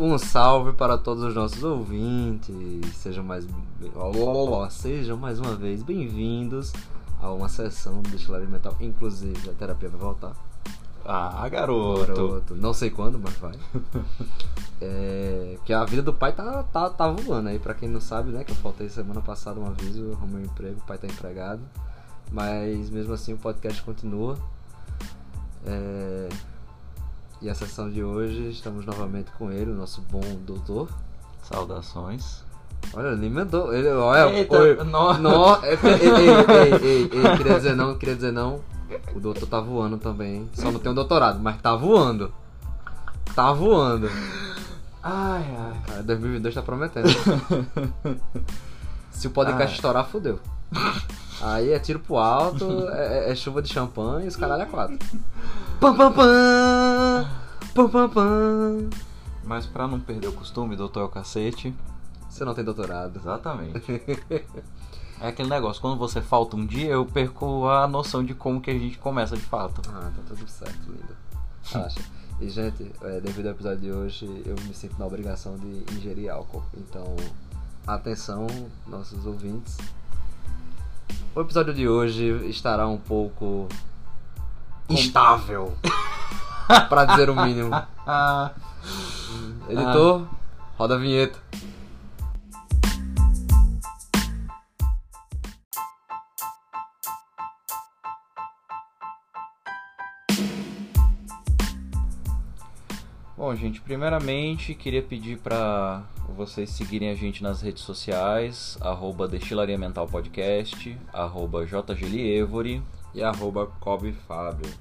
Um salve para todos os nossos ouvintes. Sejam mais, sejam mais uma vez bem-vindos a uma sessão do Destilaria Mental. Inclusive, a terapia vai voltar. Ah, garoto. Garoto. Não sei quando, mas vai. É, que a vida do pai tá, tá, tá voando aí. Pra quem não sabe, né? Que eu faltei semana passada um aviso, eu arrumei um emprego, o pai tá empregado. Mas mesmo assim o podcast continua. É, e a sessão de hoje estamos novamente com ele, o nosso bom doutor. Saudações. Olha, ele emendou. Ele, olha, Eita, oi, nó. nó, é, ei, ei, ei, ei, ei, queria dizer não, queria dizer não. O doutor tá voando também. Só não tem um doutorado, mas tá voando. Tá voando. Ai, ai. Cara, 2022 tá prometendo. Se o podcast Ah. estourar, fodeu. Aí é tiro pro alto, é, é- é chuva de champanhe e os caralho é quatro. Pam pam pam! Pam pam pam! Mas pra não perder o costume, doutor é o cacete. Você não tem doutorado. Exatamente. É aquele negócio, quando você falta um dia, eu perco a noção de como que a gente começa de fato. Ah, tá tudo certo, lindo. Relaxa. E, gente, é, devido ao episódio de hoje, eu me sinto na obrigação de ingerir álcool. Então, atenção, nossos ouvintes. O episódio de hoje estará um pouco instável, pra dizer o mínimo. Ah, Editor, roda a vinheta. Bom, gente, primeiramente queria pedir pra vocês seguirem a gente nas redes sociais, arroba Destilaria Mental Podcast, arroba JGLievori. E arroba Kobe Fábio.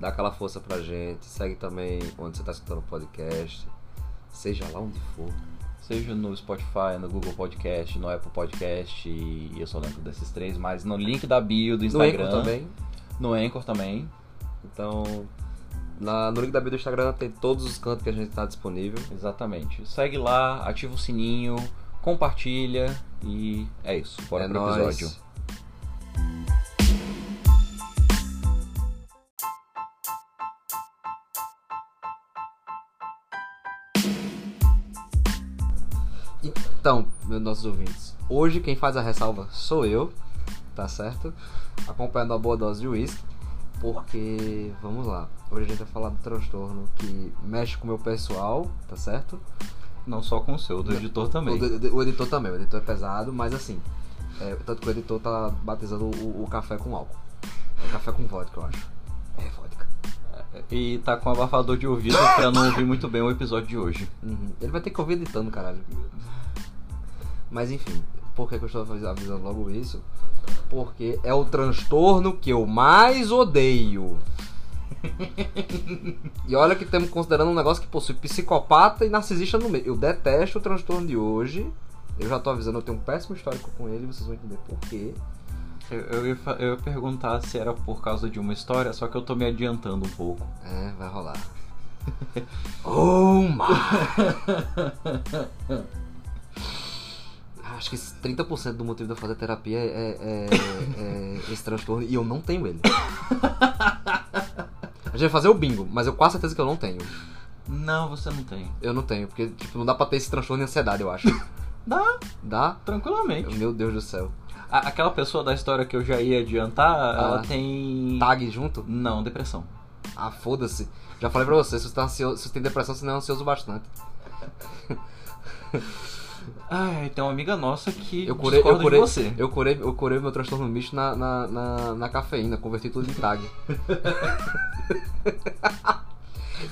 Dá aquela força pra gente. Segue também onde você tá escutando o podcast. Seja lá onde for. Seja no Spotify, no Google Podcast, no Apple Podcast, e eu só lembro desses três, mas no link da bio do No Instagram. Anchor também. No Anchor também. Então, na, no link da bio do Instagram tem todos os cantos que a gente tá disponível. Exatamente. Segue lá, ativa o sininho, compartilha e é isso. Bora é pro nóis. episódio. Então, meus nossos ouvintes, hoje quem faz a ressalva sou eu, tá certo? Acompanhando a boa dose de uísque, porque, vamos lá, hoje a gente vai falar do transtorno que mexe com o meu pessoal, tá certo? Não só com o seu, do editor também. O, do- o editor também, o editor é pesado, mas assim, é, tanto que o editor tá batizando o, o café com álcool. É café com vodka, eu acho. É vodka. E tá com abafador de ouvido pra não ouvir muito bem o episódio de hoje. Uhum. Ele vai ter que ouvir editando, caralho. Mas enfim, por que, eu estou avis- avisando logo isso? Porque é o transtorno que eu mais odeio. e olha que estamos considerando um negócio que possui psicopata e narcisista no meio. Eu detesto o transtorno de hoje. Eu já tô avisando, eu tenho um péssimo histórico com ele, vocês vão entender por quê. Eu, eu, ia, eu ia perguntar se era por causa de uma história, só que eu tô me adiantando um pouco. É, vai rolar. oh my! Acho que esse 30% do motivo de eu fazer terapia é, é- é esse transtorno e eu não tenho ele. A gente vai fazer o bingo, mas eu quase certeza que eu não tenho. Não, você não tem. Eu não tenho, porque tipo, não dá pra ter esse transtorno de ansiedade, eu acho. Dá, Dá? tranquilamente. Meu Deus do céu. A- aquela pessoa da história que eu já ia adiantar, ela Ah. tem. Tag junto? Não, depressão. Ah, foda-se. Já falei pra você, se você, tá ansioso, se você tem depressão, você não é ansioso bastante. Ai, tem uma amiga nossa que Eu curei, eu curei, de você. eu curei, eu curei meu transtorno misto na, na, na, na cafeína, converti tudo em tag.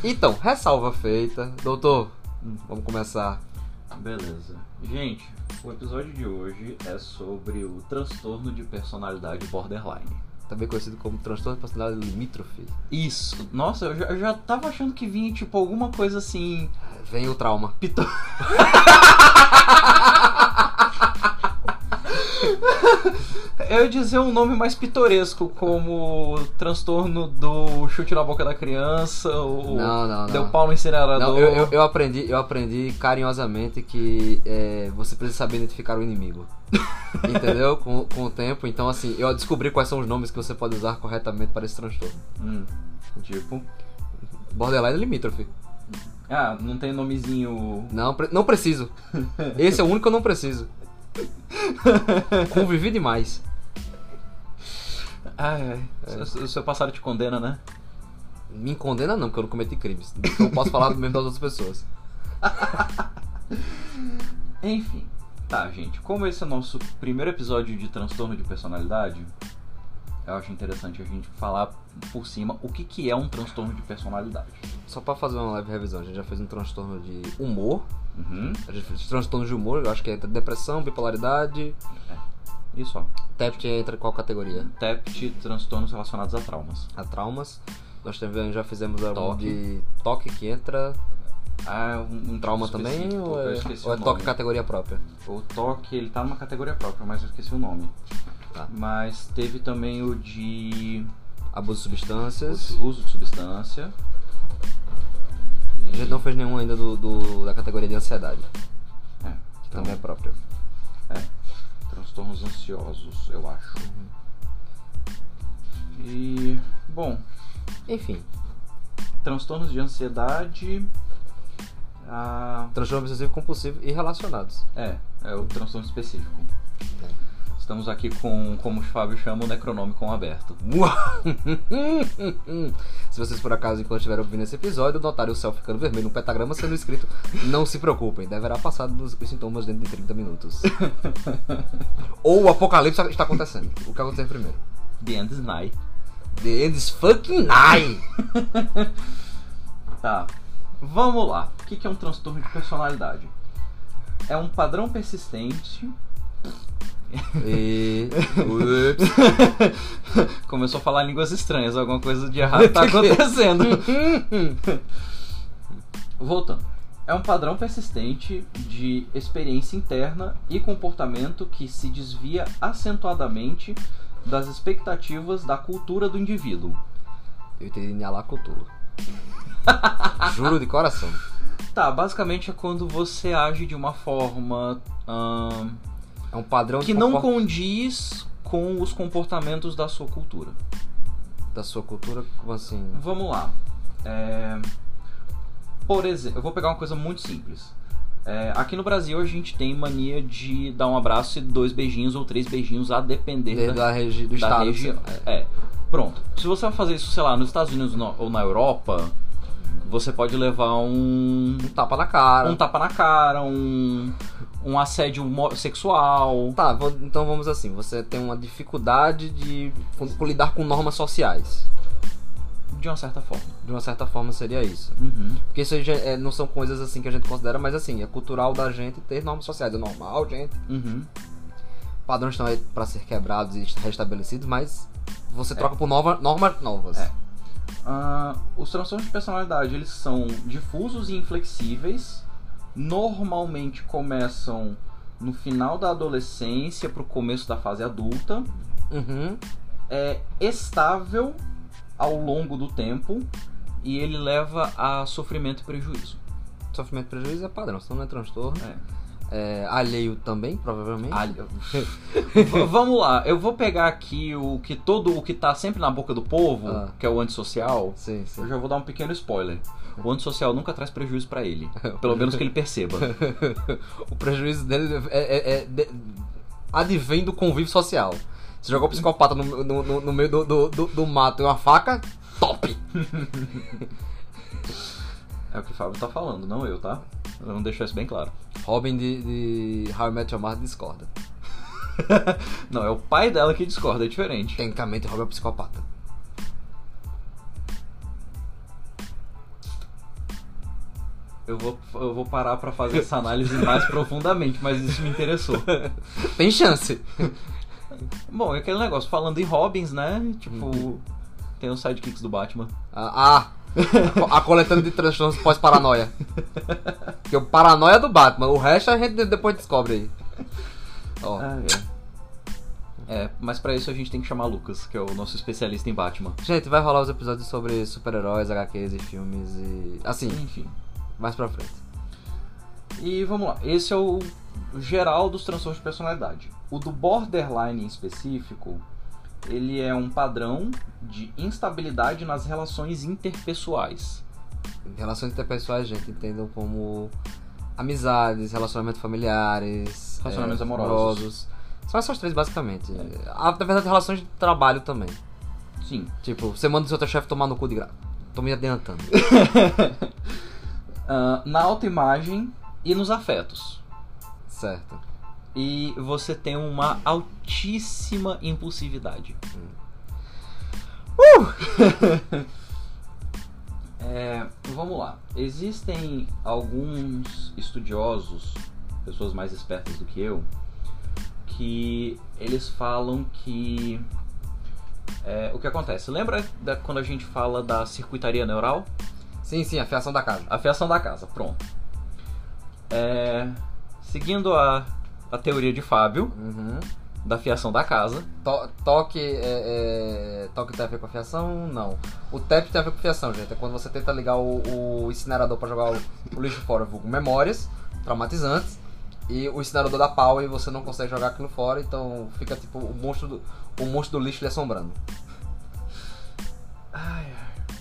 então, ressalva feita. Doutor, vamos começar. Beleza. Gente, o episódio de hoje é sobre o transtorno de personalidade borderline. Também conhecido como transtorno de personalidade limítrofe. Isso. Nossa, eu já, eu já tava achando que vinha, tipo, alguma coisa assim. Vem o trauma. Pito... Eu ia dizer um nome mais pitoresco, como transtorno do chute na boca da criança, o Não, não, não. deu pau no incinerador. Não, eu, eu, eu aprendi, eu aprendi carinhosamente que é, você precisa saber identificar o inimigo. Entendeu? Com, com o tempo. Então, assim, eu descobri quais são os nomes que você pode usar corretamente para esse transtorno. Hum, tipo, Borderline limítrofe. Ah, não tem nomezinho. Não, não preciso. Esse é o único que eu não preciso. Convivi demais. Ai, ai. O seu passado te condena, né? Me condena não, porque eu não cometi crimes. Então eu posso falar do mesmo das outras pessoas. Enfim. Tá, gente. Como esse é o nosso primeiro episódio de transtorno de personalidade, eu acho interessante a gente falar por cima o que, que é um transtorno de personalidade. Só pra fazer uma leve revisão, a gente já fez um transtorno de humor. Uhum. A gente fez transtorno de humor, eu acho que entra depressão, bipolaridade. Isso, ó. TEPT entra em qual categoria? TEPT, transtornos relacionados a traumas. A traumas. Nós também já fizemos algum de toque que entra. Ah, um, um Trauma também? Ou é, ou é toque categoria própria? O toque, ele tá numa categoria própria, mas eu esqueci o nome. Tá. Mas teve também o de Abuso de substâncias. uso de substância. A gente não fez nenhum ainda do, do- da categoria de ansiedade, É, que também é própria. é. Transtornos ansiosos, eu acho. E, bom, Enfim, transtornos de ansiedade. Ah, transtorno obsessivo compulsivo e relacionados. é, é o transtorno específico. Estamos aqui com, como o Fábio chama, o Necronômico aberto. Se vocês por acaso, enquanto estiverem ouvindo esse episódio, notarem o céu ficando vermelho, um pentagrama sendo escrito, não se preocupem, deverá passar dos os sintomas dentro de 30 minutos. Ou o apocalipse está acontecendo. O que aconteceu primeiro? The End is Nigh. The end is fucking nigh! Tá. Vamos lá. O que é um transtorno de personalidade? É um padrão persistente. E. Ups. Começou a falar línguas estranhas, alguma coisa de errado tá acontecendo. Voltando. É um padrão persistente de experiência interna e comportamento que se desvia acentuadamente das expectativas da cultura do indivíduo. Eu entendi Nyalakutulo. Juro de coração. Tá, basicamente é quando você age de uma forma ahn, É um padrão de que não comport- condiz com os comportamentos da sua cultura. da sua cultura, como assim? Vamos lá. É, Por exemplo, eu vou pegar uma coisa muito simples. É, Aqui no Brasil a gente tem mania de dar um abraço e dois beijinhos ou três beijinhos a depender Desde da, da regi do da estado. região. assim, É. Pronto. Se você vai fazer isso, sei lá, nos Estados Unidos no- ou na Europa, você pode levar um Um tapa na cara. um tapa na cara, um um assédio sexual. Tá, vou- então vamos assim. Você tem uma dificuldade de com- com lidar com normas sociais. De uma certa forma. De uma certa forma seria isso. Uhum. Porque isso é- não são coisas assim que a gente considera, mas assim, é cultural da gente ter normas sociais. É normal, gente. Uhum. Padrões estão aí pra ser quebrados e restabelecidos, mas você troca por nova, normas novas. É. Ah, os transtornos de personalidade eles são difusos e inflexíveis. Normalmente começam no final da adolescência para o começo da fase adulta. Uhum. É estável ao longo do tempo e ele leva a sofrimento e prejuízo. Sofrimento e prejuízo é padrão, senão não é transtorno. É. É, alheio também, provavelmente. V- Vamos lá, eu vou pegar aqui o que todo o que tá sempre na boca do povo, Ah. que é o antissocial. Sim, sim. Eu já vou dar um pequeno spoiler. O antissocial nunca traz prejuízo pra ele. Pelo menos que ele perceba. o prejuízo dele é, é- é- de- advém do convívio social. Você jogou o psicopata no, no- no- no meio do, do, do- do mato e uma faca, top! É o que o Fábio tá falando, não eu, tá? Vamos deixar isso bem claro. Robin de, de How I Met Your Mother discorda. Não, é o pai dela que discorda, é diferente. Tecnicamente, Robin é um psicopata. Eu vou, eu vou parar pra fazer essa análise mais profundamente, mas isso me interessou. Tem chance. Bom, é aquele negócio, falando em Robins, né? Tipo, tem os sidekicks do Batman. Ah, ah, a coletânea de transtornos pós-paranoia. Porque o paranoia é do Batman, o resto a gente depois descobre aí. Ó, Ah, é. É, mas pra isso a gente tem que chamar Lucas, que é o nosso especialista em Batman. Gente, vai rolar os episódios sobre super-heróis, HQs e filmes e. Assim, Enfim. mais pra frente. E vamos lá, esse é o geral dos transtornos de personalidade. O do borderline em específico, ele é um padrão de instabilidade nas relações interpessoais. Relações interpessoais, gente entendam como amizades, relacionamentos familiares, Relacionamentos é, amorosos. São essas três, basicamente. Ah, na verdade, relações de trabalho também. Sim. Tipo, você manda o seu chefe tomar no cu de graça. Tô me adiantando. Ah, na autoimagem e nos afetos. certo. E você tem uma altíssima impulsividade. Uh! É, vamos lá. Existem alguns estudiosos, pessoas mais espertas do que eu, que eles falam que. é, o que acontece? Lembra da- quando a gente fala da circuitaria neural? Sim, sim, a fiação da casa. A fiação da casa, pronto. É, seguindo a, a teoria de Fábio, Uhum. da fiação da casa, To- toque, é, é, toque tem a ver com a fiação? Não. O tap tem a ver com fiação, gente. É quando você tenta ligar o, o incinerador pra jogar o, o lixo fora, vulgo memórias traumatizantes, e o incinerador dá pau e você não consegue jogar aquilo fora, então fica tipo o monstro do, o monstro do lixo lhe assombrando. Ai, ai.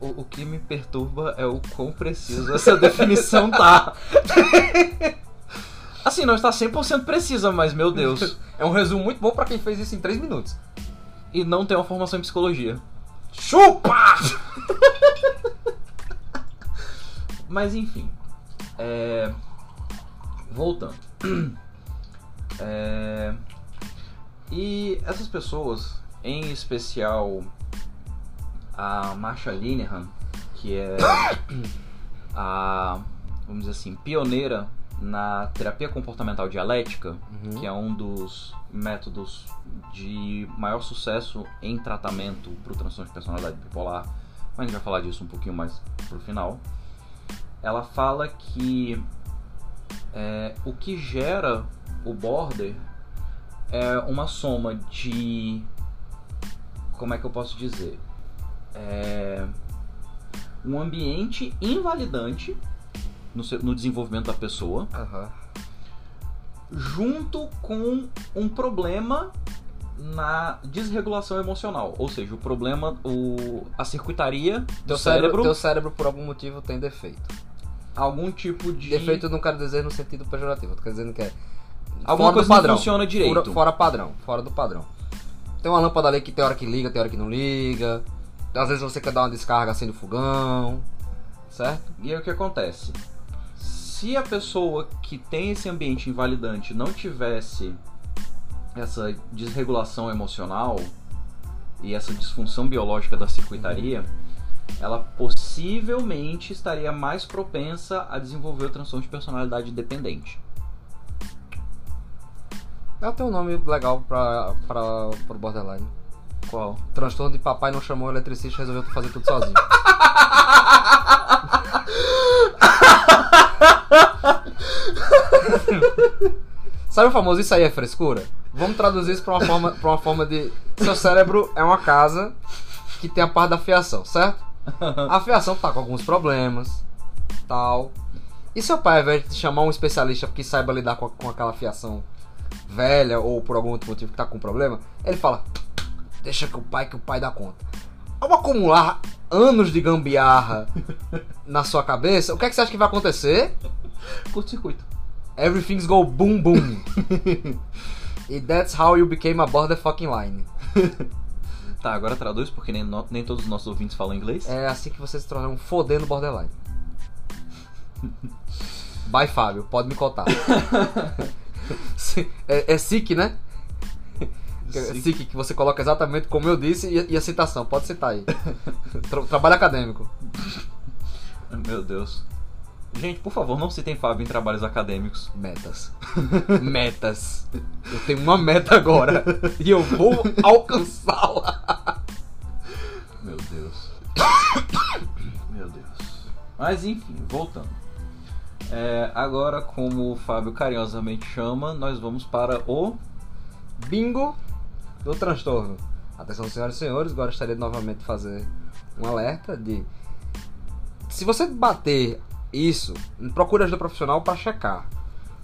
O, o que me perturba é o quão preciso essa definição tá. Assim, não está 100% precisa, mas meu Deus. É um resumo muito bom pra quem fez isso em 3 minutos. E não tem uma formação em psicologia. Chupa! Mas enfim. É... Voltando. É... E essas pessoas, em especial a Marsha Linehan, que é a, vamos dizer assim, pioneira na terapia comportamental dialética, Uhum. que é um dos métodos de maior sucesso em tratamento para o transtorno de personalidade bipolar, mas a gente vai falar disso um pouquinho mais pro final. Ela fala que é, o que gera o border é uma soma de. Como é que eu posso dizer? É, um ambiente invalidante no, seu- no desenvolvimento da pessoa Aham. junto com um problema na desregulação emocional, ou seja, o problema, o, a circuitaria do Teu cérebro, cérebro, teu cérebro, por algum motivo, tem defeito. algum tipo de Defeito eu não quero dizer no sentido pejorativo, eu tô dizendo que é. alguma fora do coisa não padrão. funciona direito. Fora, fora padrão, fora do padrão. Tem uma lâmpada ali que tem hora que liga, tem hora que não liga. Às vezes você quer dar uma descarga assim do fogão. Certo? E aí o que acontece? Se a pessoa que tem esse ambiente invalidante não tivesse essa desregulação emocional e essa disfunção biológica da circuitaria, ela possivelmente estaria mais propensa a desenvolver o transtorno de personalidade dependente. É o um nome legal pra, pro borderline. Qual? Transtorno de papai não chamou o eletricista e resolveu fazer tudo sozinho. Sabe o famoso isso aí é frescura? Vamos traduzir isso pra uma forma, pra uma forma de. Seu cérebro é uma casa que tem a parte da fiação, certo? A fiação tá com alguns problemas, tal. E seu pai, ao invés de chamar um especialista que saiba lidar com, com aquela fiação velha ou por algum outro motivo que tá com problema, ele fala: Deixa que o pai, que o pai dá conta. Ao acumular anos de gambiarra na sua cabeça, o que, é que você acha que vai acontecer? Curto-circuito. Everything's go boom boom. E that's how you became a border fucking line. Tá, agora traduz porque nem, no- nem todos os nossos ouvintes falam inglês. É assim que você se torna um fodendo borderline. Bye, Fábio. Pode me contar. Sim, é, é SIC, né? SIC, que você coloca exatamente como eu disse e, e a citação. Pode citar aí. Tra- trabalho acadêmico. Meu Deus. Gente, por favor, não citem Fábio em trabalhos acadêmicos. Metas. Metas. Eu tenho uma meta agora. E eu vou alcançá-la. Meu Deus. Meu Deus. Mas enfim, voltando. É, agora, como o Fábio carinhosamente chama, nós vamos para o. Bingo do transtorno. Atenção, senhoras e senhores, gostaria de novamente fazer um alerta de se você bater isso, procure ajuda profissional para checar.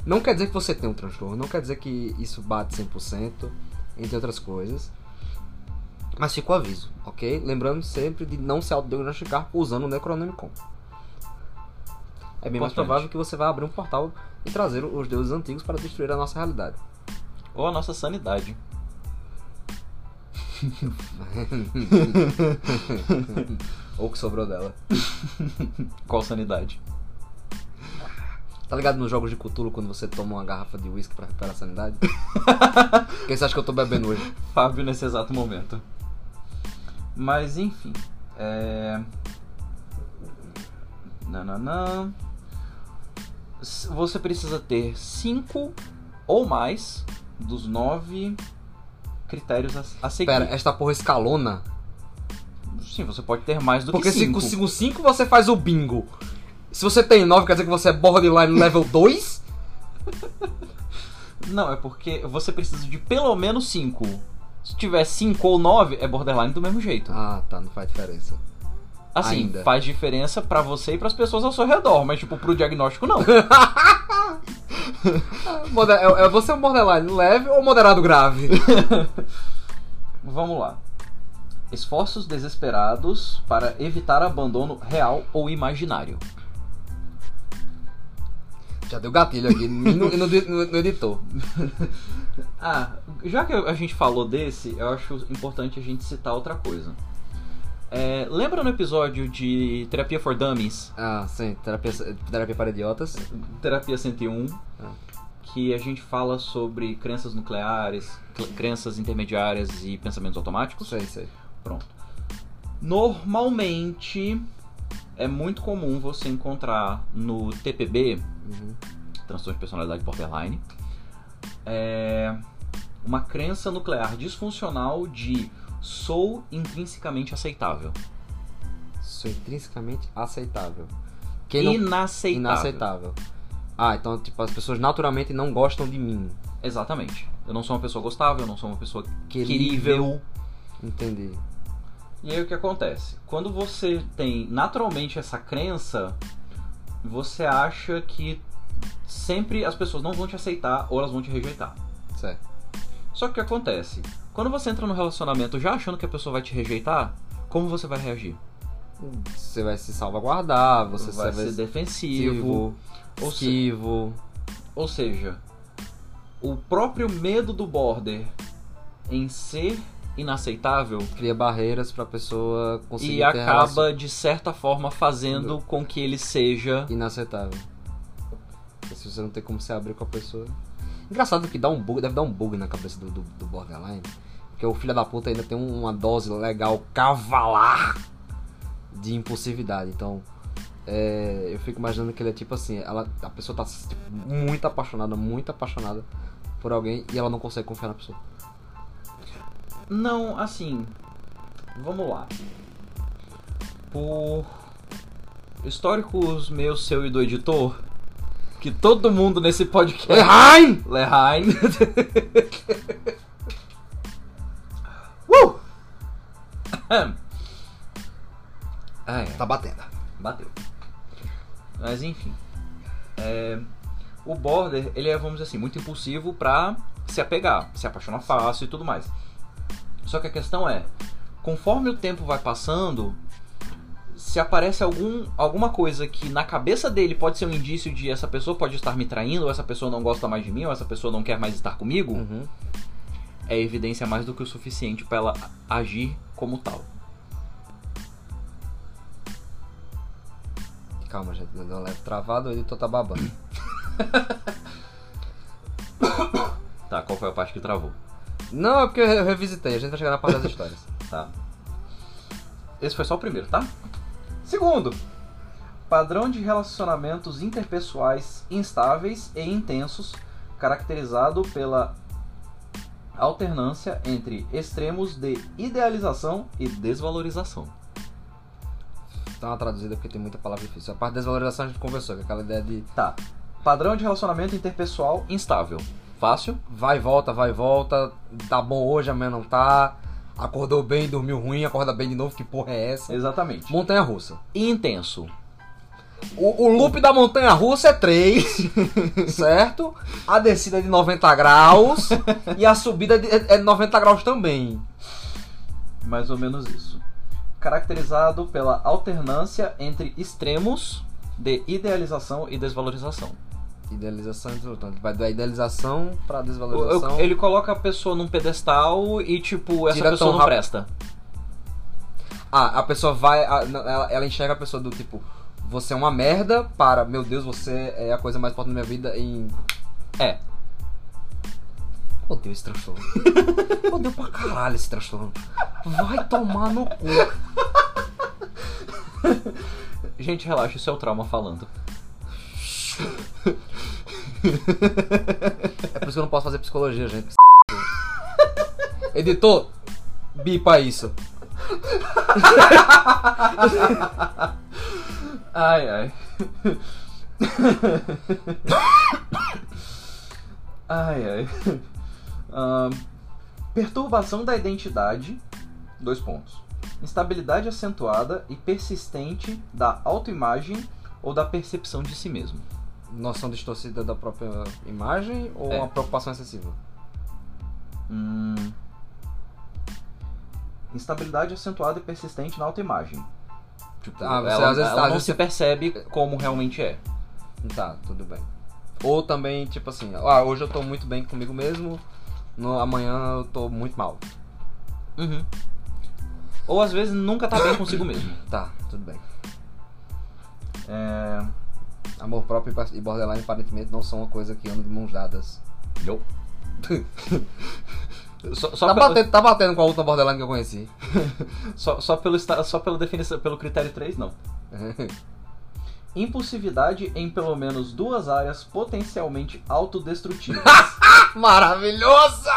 Não quer dizer que você tem um transtorno, não quer dizer que isso bate 100%, entre outras coisas. Mas fica o aviso, ok? Lembrando sempre de não se autodiagnosticar usando o Necronomicon. É bem mais provável que você vai abrir um portal e trazer os deuses antigos para destruir a nossa realidade. Ou a nossa sanidade. Ou o que sobrou dela. Qual sanidade? Tá ligado nos jogos de Cthulhu quando você toma uma garrafa de uísque pra recuperar a sanidade? Quem você acha que eu tô bebendo hoje? Fábio nesse exato momento. Mas enfim. É. Nananã. Você precisa ter cinco ou mais dos nove critérios a, a seguir. Pera, esta porra escalona? Sim, você pode ter mais do Porque que se cinco. com 5 você faz o bingo. Se você tem 9, quer dizer que você é borderline level 2? Não, é porque você precisa de pelo menos cinco. Se tiver cinco ou nove, é borderline do mesmo jeito. Ah, tá, não faz diferença. Assim, Ainda. faz diferença pra você e pras pessoas ao seu redor, mas tipo, pro diagnóstico não. É, é você é um borderline leve ou moderado grave? Vamos lá. Esforços desesperados para evitar abandono real ou imaginário. Já deu gatilho aqui no, no, no- no editor. Ah, já que a gente falou desse, eu acho importante a gente citar outra coisa. É, lembra no episódio de Terapia for Dummies, Ah, sim, terapia, terapia para idiotas. Terapia 101, Ah. que a gente fala sobre crenças nucleares, cl- crenças intermediárias e pensamentos automáticos? Sei, sei. Pronto. Normalmente é muito comum você encontrar no TPB, Uhum. transtorno de personalidade borderline, é, uma crença nuclear disfuncional de sou intrinsecamente aceitável. É intrinsecamente aceitável. Quem não... Inaceitável. Inaceitável. Ah, então, tipo, as pessoas naturalmente não gostam de mim. Exatamente. Eu não sou uma pessoa gostável, eu não sou uma pessoa Querível. querível. Entendi. E aí o que acontece? Quando você tem naturalmente essa crença, você acha que sempre as pessoas não vão te aceitar ou elas vão te rejeitar. Certo. Só que o que acontece? Quando você entra no relacionamento já achando que a pessoa vai te rejeitar, como você vai reagir? Você vai se salvaguardar, você vai ser defensivo. ou se-. Ou seja, o próprio medo do border em ser inaceitável Cria barreiras pra pessoa conseguir e acaba, de certa forma, fazendo com que ele seja. inaceitável. Se você não tem como se abrir com a pessoa. Engraçado que dá um bug, deve dar um bug na cabeça do, do, do borderline. Porque o filho da puta ainda tem uma dose legal cavalar de impulsividade. Então, é, eu fico imaginando que ele é tipo assim, ela, a pessoa tá tipo, muito apaixonada, muito apaixonada por alguém e ela não consegue confiar na pessoa. Não, assim. Vamos lá. Por históricos meus, seu e do editor, que todo mundo nesse podcast. Erraim! Lehain. uh! ah, é. Tá batendo. Bateu. Mas enfim. É, o border, ele é, vamos dizer assim, muito impulsivo pra se apegar, se apaixonar fácil e tudo mais. Só que a questão é, conforme o tempo vai passando, se aparece algum, alguma coisa que na cabeça dele pode ser um indício de essa pessoa pode estar me traindo, ou essa pessoa não gosta mais de mim, ou essa pessoa não quer mais estar comigo, Uhum. é evidência mais do que o suficiente pra ela agir como tal. Calma, gente, deu uma leve travada, o editor tá babando. Tá, qual foi a parte que travou? Não, é porque eu revisitei, a gente vai chegar na parte das histórias. Tá. Esse foi só o primeiro, tá? Segundo, padrão de relacionamentos interpessoais instáveis e intensos, caracterizado pela alternância entre extremos de idealização e desvalorização. Dá uma traduzida porque tem muita palavra difícil. A parte desvalorização a gente conversou, que é aquela ideia de Tá. Padrão de relacionamento interpessoal instável. Fácil? vai e volta, vai e volta, tá bom hoje, amanhã não tá. Acordou bem, dormiu ruim, acorda bem de novo, que porra é essa? Exatamente. Montanha russa. E intenso. O, o loop da montanha russa é 3, certo? A descida é de 90 graus e a subida é é de 90 graus também. Mais ou menos isso. Caracterizado pela alternância entre extremos de idealização e desvalorização. Idealização e desvalorização. Vai da idealização pra desvalorização. Ele coloca a pessoa num pedestal e, tipo, essa Tira pessoa tão não presta. Ah, a pessoa vai. a- ela, ela enxerga a pessoa do tipo, você é uma merda para, meu Deus, você é a coisa mais importante da minha vida em. É. Odeio esse transtorno. Odeio pra caralho esse transtorno. Vai tomar no cu. Gente, relaxa, isso é o trauma falando. É por isso que eu não posso fazer psicologia, gente. Editor, bipa isso. Ai, ai. ai, ai. Ahn, perturbação da identidade. Dois pontos. Instabilidade acentuada e persistente da autoimagem ou da percepção de si mesmo. Noção distorcida da própria imagem ou É. uma preocupação excessiva? Hum. Instabilidade acentuada e persistente na autoimagem. Tipo, Ah, ela, às vezes- ela não se você- percebe como realmente é. Tá, tudo bem. Ou também, tipo assim, ah, hoje eu tô muito bem comigo mesmo, no, amanhã eu tô muito mal. Uhum. Ou às vezes nunca tá bem consigo mesmo. Tá, tudo bem. É. Amor próprio e borderline aparentemente não são uma coisa que andam de mãos dadas. Não. só, só, Tá pelo, batendo, tá batendo com a outra borderline que eu conheci. só, só pelo só pela definição, pelo critério 3, não. Impulsividade em pelo menos duas áreas potencialmente autodestrutivas. Maravilhoso!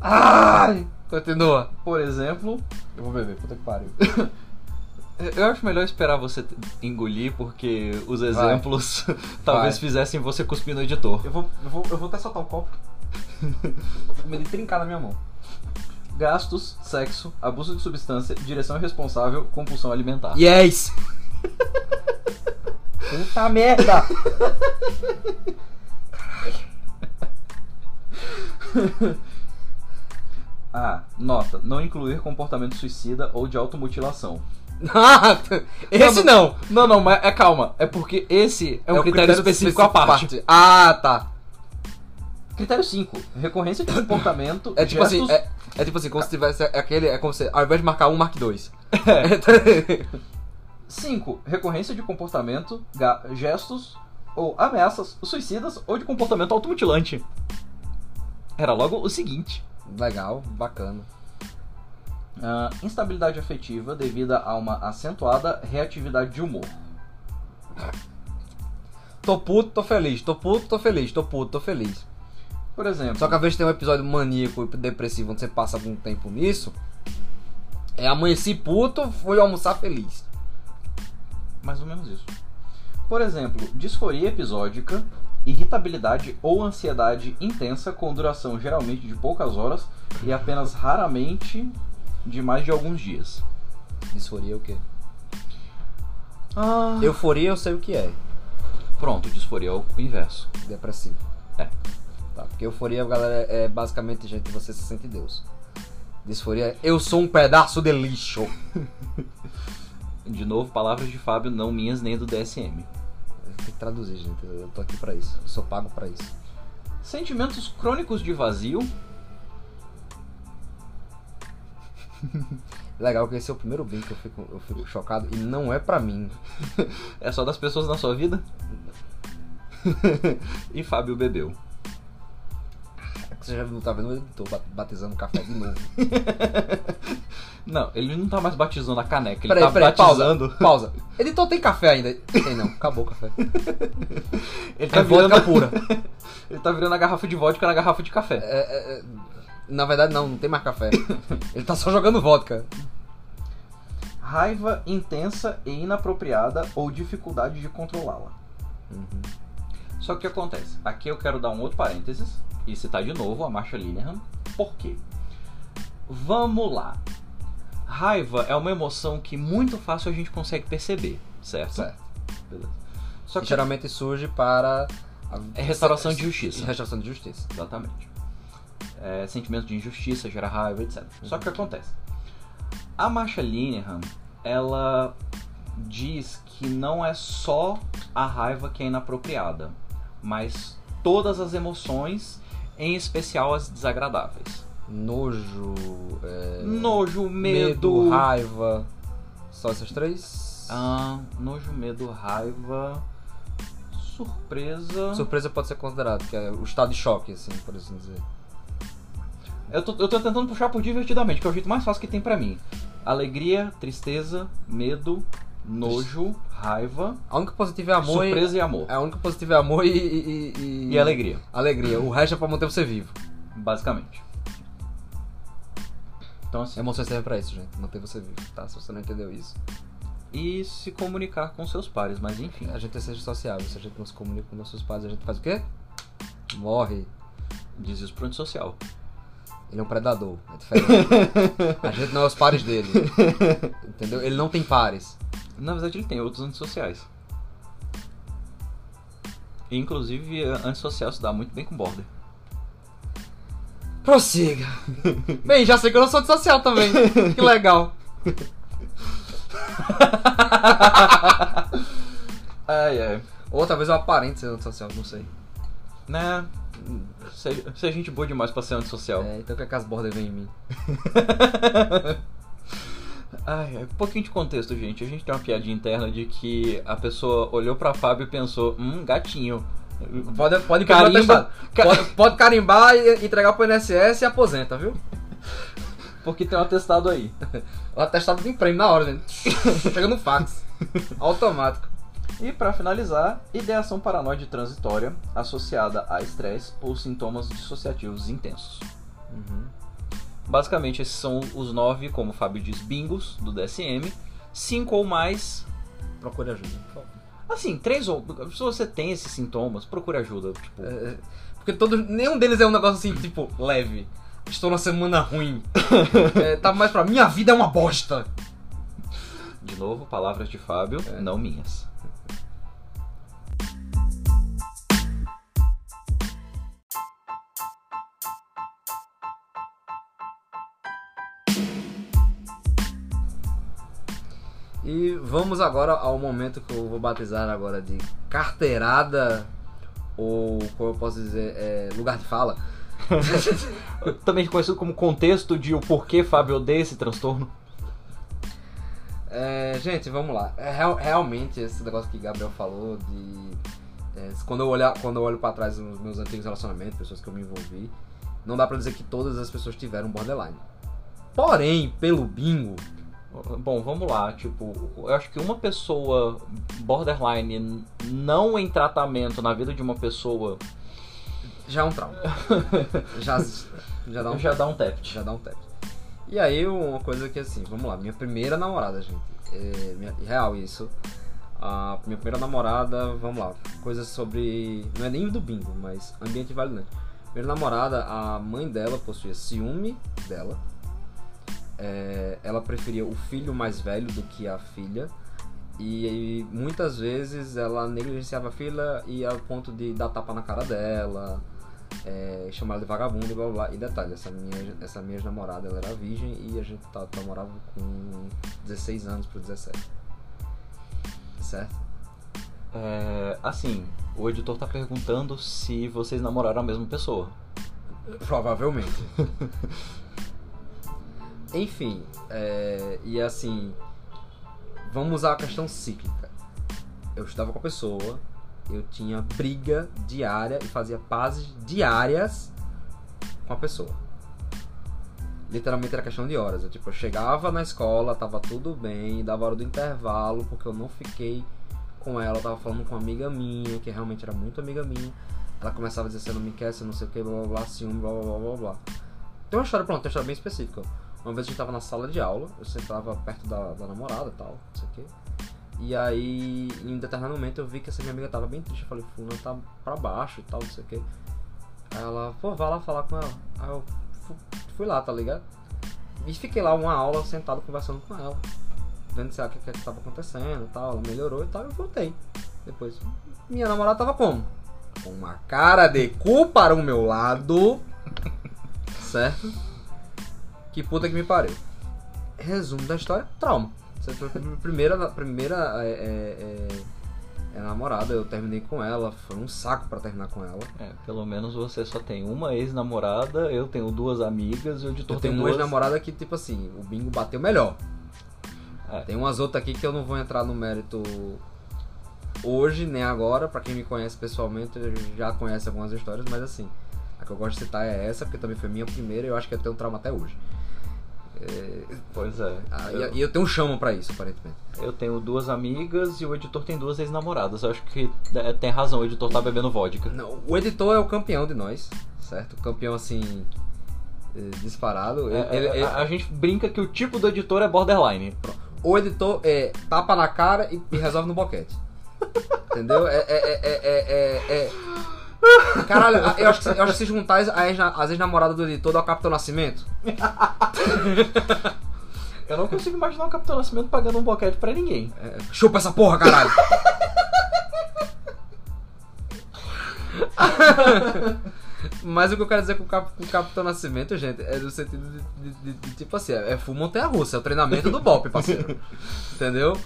Ai! Continua. Por exemplo, Eu vou beber, puta que pariu. Eu acho melhor esperar você engolir, porque os exemplos talvez Vai. fizessem você cuspir no editor. Eu vou, eu vou, eu vou até soltar um copo. Medo de trincar na minha mão. Gastos, sexo, abuso de substância, direção irresponsável, compulsão alimentar. Yes! Puta merda! Ah, nota, não incluir comportamento suicida ou de automutilação. Ah, Esse não! Não, não, mas é calma. É porque esse é um critério, específico à parte. Ah, tá. Critério 5. Recorrência de comportamento. É tipo gestos... assim, é, é tipo assim, como se tivesse aquele. É como se. Ao invés de marcar um, marque dois. 5. Recorrência de comportamento, gestos ou ameaças suicidas ou de comportamento automutilante. Era logo o seguinte. Legal, bacana. Ah, instabilidade afetiva devida a uma acentuada reatividade de humor. Tô puto, tô feliz. Tô puto, tô feliz. Tô puto, tô feliz. Por exemplo, Só que às vezes tem um episódio maníaco e depressivo onde você passa algum tempo nisso. É amanheci puto, fui almoçar feliz. mais ou menos isso. Por exemplo, disforia episódica, irritabilidade ou ansiedade intensa com duração geralmente de poucas horas e apenas raramente de mais de alguns dias. Disforia é o quê? Ah, Euforia eu sei o que é. Pronto, disforia é o inverso. Depressivo. É. Tá, porque euforia, galera, é basicamente, gente, você se sente Deus. Disforia é eu sou um pedaço de lixo. De novo, palavras de Fábio, não minhas nem do DSM. Tem que traduzir, gente. Eu tô aqui pra isso. Eu sou pago pra isso. Sentimentos crônicos de vazio. Legal que esse é o primeiro bem que eu fico, eu fico chocado e não é pra mim. É só das pessoas na sua vida? e Fábio bebeu. É que você já não tá vendo editor ba- batizando café de novo. Não, ele não tá mais batizando a caneca, ele Peraí, tá peraí, batizando. pausa, pausa. Editor tem café ainda? Tem não, acabou o café. Ele tá É vodka virando pura. Ele tá virando a garrafa de vodka na garrafa de café. É, é, é, na verdade não, não tem mais café. Ele tá só jogando vodka. Raiva intensa e inapropriada ou dificuldade de controlá-la. Uhum. Só que o que acontece? Aqui eu quero dar um outro parênteses e citar de novo a Marsha Linehan. Por quê? Vamos lá. Raiva é uma emoção que muito fácil a gente consegue perceber, certo? Certo. Beleza. Só que geralmente surge para. a- É restauração de justiça. Restauração de justiça. Exatamente. É, sentimento de injustiça, gera raiva, etc. Só que o que acontece? A Marcia Linehan, ela diz que não é só a raiva que é inapropriada, mas todas as emoções, em especial as desagradáveis. Nojo. é, Nojo, medo, raiva. Só essas três? Ah, nojo, medo, raiva, surpresa. Surpresa pode ser considerado, que é o estado de choque, assim, por assim dizer. Eu tô, eu tô tentando puxar por divertidamente, que é o jeito mais fácil que tem pra mim. Alegria, tristeza, medo, nojo, raiva, A única positiva é amor. surpresa e E, amor. a única positiva é amor e. E, e, E alegria, Alegria. O resto é pra manter você vivo. basicamente. Então assim, Emoções servem pra isso, gente. Manter você vivo, tá? Se você não entendeu isso. e se comunicar com seus pares, mas enfim. A gente é ser sociável. Se a gente não se comunica com nossos pais, a gente faz o quê? Morre. Diz isso pro antissocial. Ele é um predador. É diferente. a gente não é os pares dele. Entendeu? Ele não tem pares. Na verdade, ele tem outros antissociais. Inclusive, a- antissocial se dá muito bem com border. Prossiga. Bem, já sei que eu não sou de social também. Que legal. Ai, ai. Ou talvez eu aparente ser social, não sei. Né? Se, se a gente boa demais pra ser antissocial. É, então que, é as bordas vêm em mim? Ai, um pouquinho de contexto, gente. A gente tem uma piadinha interna de que a pessoa olhou pra Fábio e pensou, hum, gatinho. Pode, pode Carimba. carimbar. Pode, pode carimbar e entregar pro INSS e aposenta, viu? Porque tem um atestado aí. O atestado de emprego na hora, gente. Chega no fax. Automático. E pra finalizar, ideação paranoide transitória associada a estresse ou sintomas dissociativos intensos. Uhum. Basicamente, esses são os nove, como o Fábio diz, bingos do DSM. Cinco ou mais. Procure ajuda, por favor. Assim, três ou. Se você tem esses sintomas, procure ajuda. Tipo, É, porque todos, nenhum deles é um negócio assim, tipo, leve. Estou numa semana ruim. É, tá mais pra minha vida é uma bosta. de novo, palavras de Fábio, É. não minhas. E vamos agora ao momento que eu vou batizar agora de carteirada ou como eu posso dizer, é, lugar de fala. Também conhecido como contexto de o porquê Fábio odeia esse transtorno. É, gente, vamos lá. É, real- realmente esse negócio que Gabriel falou de é, quando eu olhar, quando eu olho para trás nos meus antigos relacionamentos, pessoas que eu me envolvi, não dá pra dizer que todas as pessoas tiveram borderline. Porém, pelo bingo, Bom, vamos lá. Tipo, eu acho que uma pessoa borderline não em tratamento na vida de uma pessoa já é um trauma. já já dá um já dá um teft. já dá um tap. E aí uma coisa que assim, vamos lá, minha primeira namorada, gente. É, minha- real isso. A minha primeira namorada, vamos lá, coisas sobre. Não é nem do bingo, mas ambiente validante. Primeira namorada, a mãe dela possuía ciúme dela. É, ela preferia o filho mais velho do que a filha. E, muitas vezes ela negligenciava a filha e ao ponto de dar tapa na cara dela, é, chamar ela de vagabundo e blá blá. E detalhe, essa minha, essa minha namorada ela era virgem e a gente tá, namorava com 16 anos por 17. Certo? É, assim, o editor tá perguntando se vocês namoraram a mesma pessoa. Provavelmente. Enfim, é, e assim, vamos usar a questão cíclica. Eu estava com a pessoa, eu tinha briga diária e fazia pazes diárias com a pessoa. Literalmente era questão de horas. Eu, tipo, eu chegava na escola, tava tudo bem, dava hora do intervalo, porque eu não fiquei com ela, eu tava falando com uma amiga minha, que realmente era muito amiga minha. Ela começava a dizer, você não me quer, você não sei o que, blá blá blá, ciúme, blá blá blá blá blá. Tem uma história, pronto, tem uma história bem específica. Uma vez a gente tava na sala de aula, eu sentava perto da, da namorada e tal, não sei o que. E aí, em determinado momento, eu vi que essa minha amiga tava bem triste. Eu falei, Fulano tá pra baixo e tal, não sei o que. Aí ela, pô, vai lá falar com ela. Aí eu fu- fui lá, tá ligado? E fiquei lá uma aula sentado conversando com ela. Vendo se, ah, o que, que, que tava acontecendo e tal. Ela melhorou e tal, eu voltei. Depois, minha namorada tava como? Com uma cara de cu para o meu lado. certo? Que puta que me pariu. Resumo da história, trauma. Primeira, primeira é, é, é, é namorada, eu terminei com ela, foi um saco pra terminar com ela. É, pelo menos você só tem uma ex-namorada, eu tenho duas amigas e o editor Eu tem tenho uma duas... ex-namorada que, tipo assim, o bingo bateu melhor. É. Tem umas outras aqui que eu não vou entrar no mérito hoje, nem agora. Pra quem me conhece pessoalmente, já conhece algumas histórias, mas assim, a que eu gosto de citar é essa, porque também foi minha primeira e eu acho que eu tenho um trauma até hoje. É, Pois é. ah, eu, E eu tenho um chamo pra isso, aparentemente. eu tenho duas amigas e o editor tem duas ex-namoradas. Eu acho que é, tem razão, o editor tá bebendo vodka. Não, o editor é o campeão de nós, certo? O campeão, assim, eh, disparado. É, Ele- é, ele- a, a gente brinca que o tipo do editor é borderline. O editor é tapa na cara e, e resolve no boquete. Entendeu? É, é, é, é- é- Caralho, eu acho, que, se- eu acho que se juntar as ex-namoradas do editor dá o Capitão Nascimento. Eu não consigo imaginar o Capitão Nascimento pagando um boquete pra ninguém. É, chupa essa porra, caralho! Mas o que eu quero dizer com o, Cap, com o Capitão Nascimento, gente, é no sentido de, de- de- de, tipo assim, é full montanha russa, é o treinamento do Bop, parceiro. Entendeu?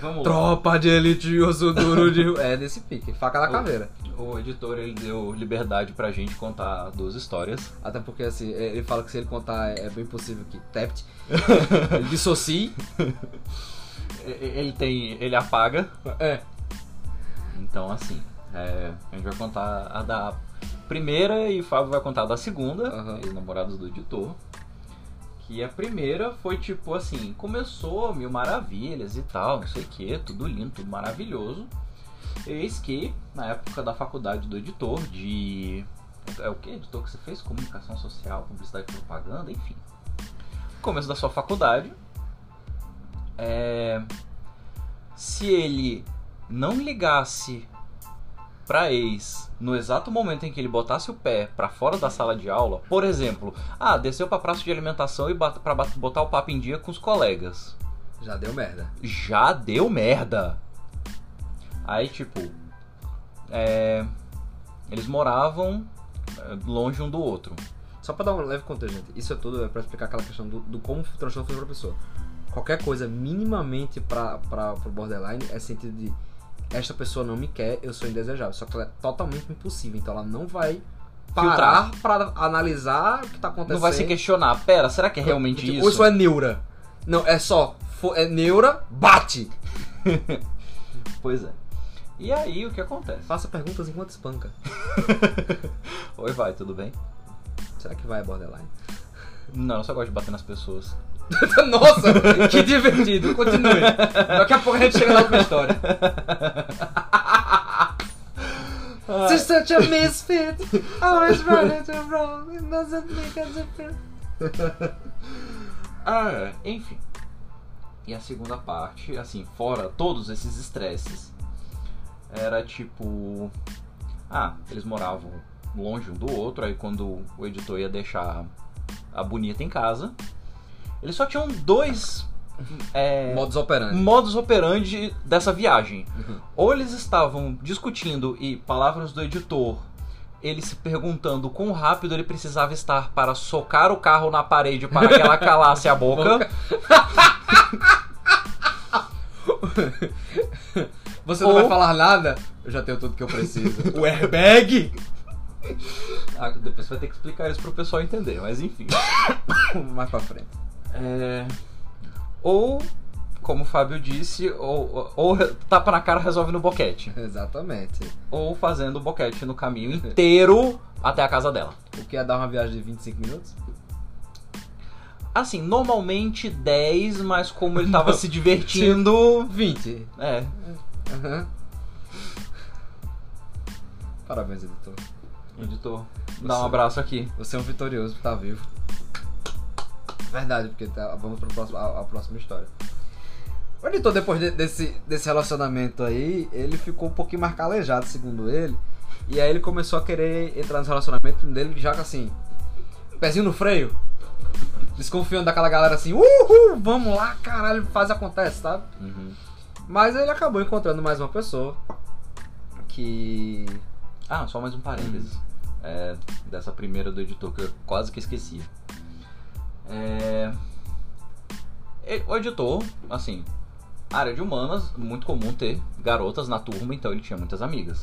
Vamos lá. Tropa de elite, osso duro de. É nesse pique, faca da caveira. O editor ele deu liberdade pra gente contar duas histórias. Até porque assim, ele fala que se ele contar é bem possível que tept, ele dissocie. Ele tem. ele apaga. É. Então assim, é, a gente vai contar a da primeira e o Fábio vai contar a da segunda, Aham. ex-namorados do editor. Que a primeira foi tipo assim, começou mil maravilhas e tal, não sei o que, tudo lindo, tudo maravilhoso. Eis que, na época da faculdade do editor, de. É o que? Editor que você fez? Comunicação social, publicidade e propaganda, enfim. Começo da sua faculdade. É, se ele não ligasse pra ex no exato momento em que ele botasse o pé pra fora da sala de aula, por exemplo, ah, desceu pra praça de alimentação e bat- botar o papo em dia com os colegas. Já deu merda. Já deu merda. Aí, tipo, é, eles moravam é, longe um do outro. Só pra dar um leve contexto, gente, isso é tudo é pra explicar aquela questão do, do como o transtorno foi pra pessoa. Qualquer coisa minimamente pra, pro borderline é sentido de esta pessoa não me quer, eu sou indesejável. Só que ela é totalmente impossível, então ela não vai parar pra analisar o que tá acontecendo. Não vai se questionar, pera, será que é realmente Tipo, isso? Ou isso é neura. Não, é só, é neura, bate. Pois é. E aí, o que acontece? Faça perguntas enquanto espanca. Oi, vai, tudo bem? Será que vai borderline? Não, eu só gosto de bater nas pessoas. Nossa, que divertido. Continue. Daqui a pouco a gente chega na última história. She's such a misfit. Always running to wrong. It doesn't make a difference. Ah, enfim. E a segunda parte, assim, fora todos esses estresses, era tipo. Ah, eles moravam longe um do outro, aí quando o editor ia deixar a bonita em casa, eles só tinham dois é, Modus operandi. modus operandi dessa viagem. Ou eles estavam discutindo e, palavras do editor, ele se perguntando quão rápido ele precisava estar para socar o carro na parede para que ela calasse a boca. Você não Ou- vai falar nada? Eu já tenho tudo que eu preciso. o airbag? Ah, depois você vai ter que explicar isso pro pessoal entender, mas enfim. Mais pra frente. É, Ou, como o Fábio disse, ou, ou tapa na cara resolve no boquete. Exatamente. Ou fazendo o boquete no caminho inteiro até a casa dela. O que ia dar uma viagem de 25 minutos? Assim, normalmente 10, mas como ele tava se divertindo. 20. É. Aham. Parabéns, editor. Editor, dá um abraço aqui. Você é um vitorioso estar vivo. Verdade, porque tá- vamos para próximo, a, a próxima história. O editor, depois de- desse, desse relacionamento aí, ele ficou um pouquinho mais calejado, segundo ele. E aí ele começou a querer entrar no relacionamento dele, já que assim, pezinho no freio. Desconfiando daquela galera assim, uhul, vamos lá, caralho, faz acontece, sabe? Mas ele acabou encontrando mais uma pessoa que Ah, só mais um parênteses. É, dessa primeira do editor que eu quase que esquecia. É, o editor, assim, área de humanas, muito comum ter garotas na turma, então ele tinha muitas amigas.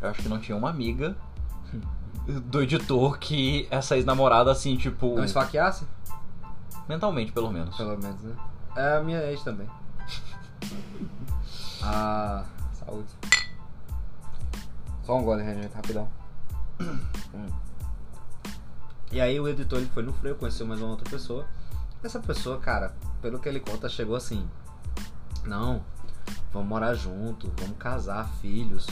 Eu acho que não tinha uma amiga do editor que essa ex-namorada, assim, tipo. Não esfaqueasse? Mentalmente, pelo menos. Pelo menos, né? É a minha ex também. ah, saúde. Só um gole, gente, rapidão. Hum. E aí o editor ele foi no freio, conheceu mais uma outra pessoa. Essa pessoa, cara, pelo que ele conta, chegou assim. Não, vamos morar junto, vamos casar, filhos,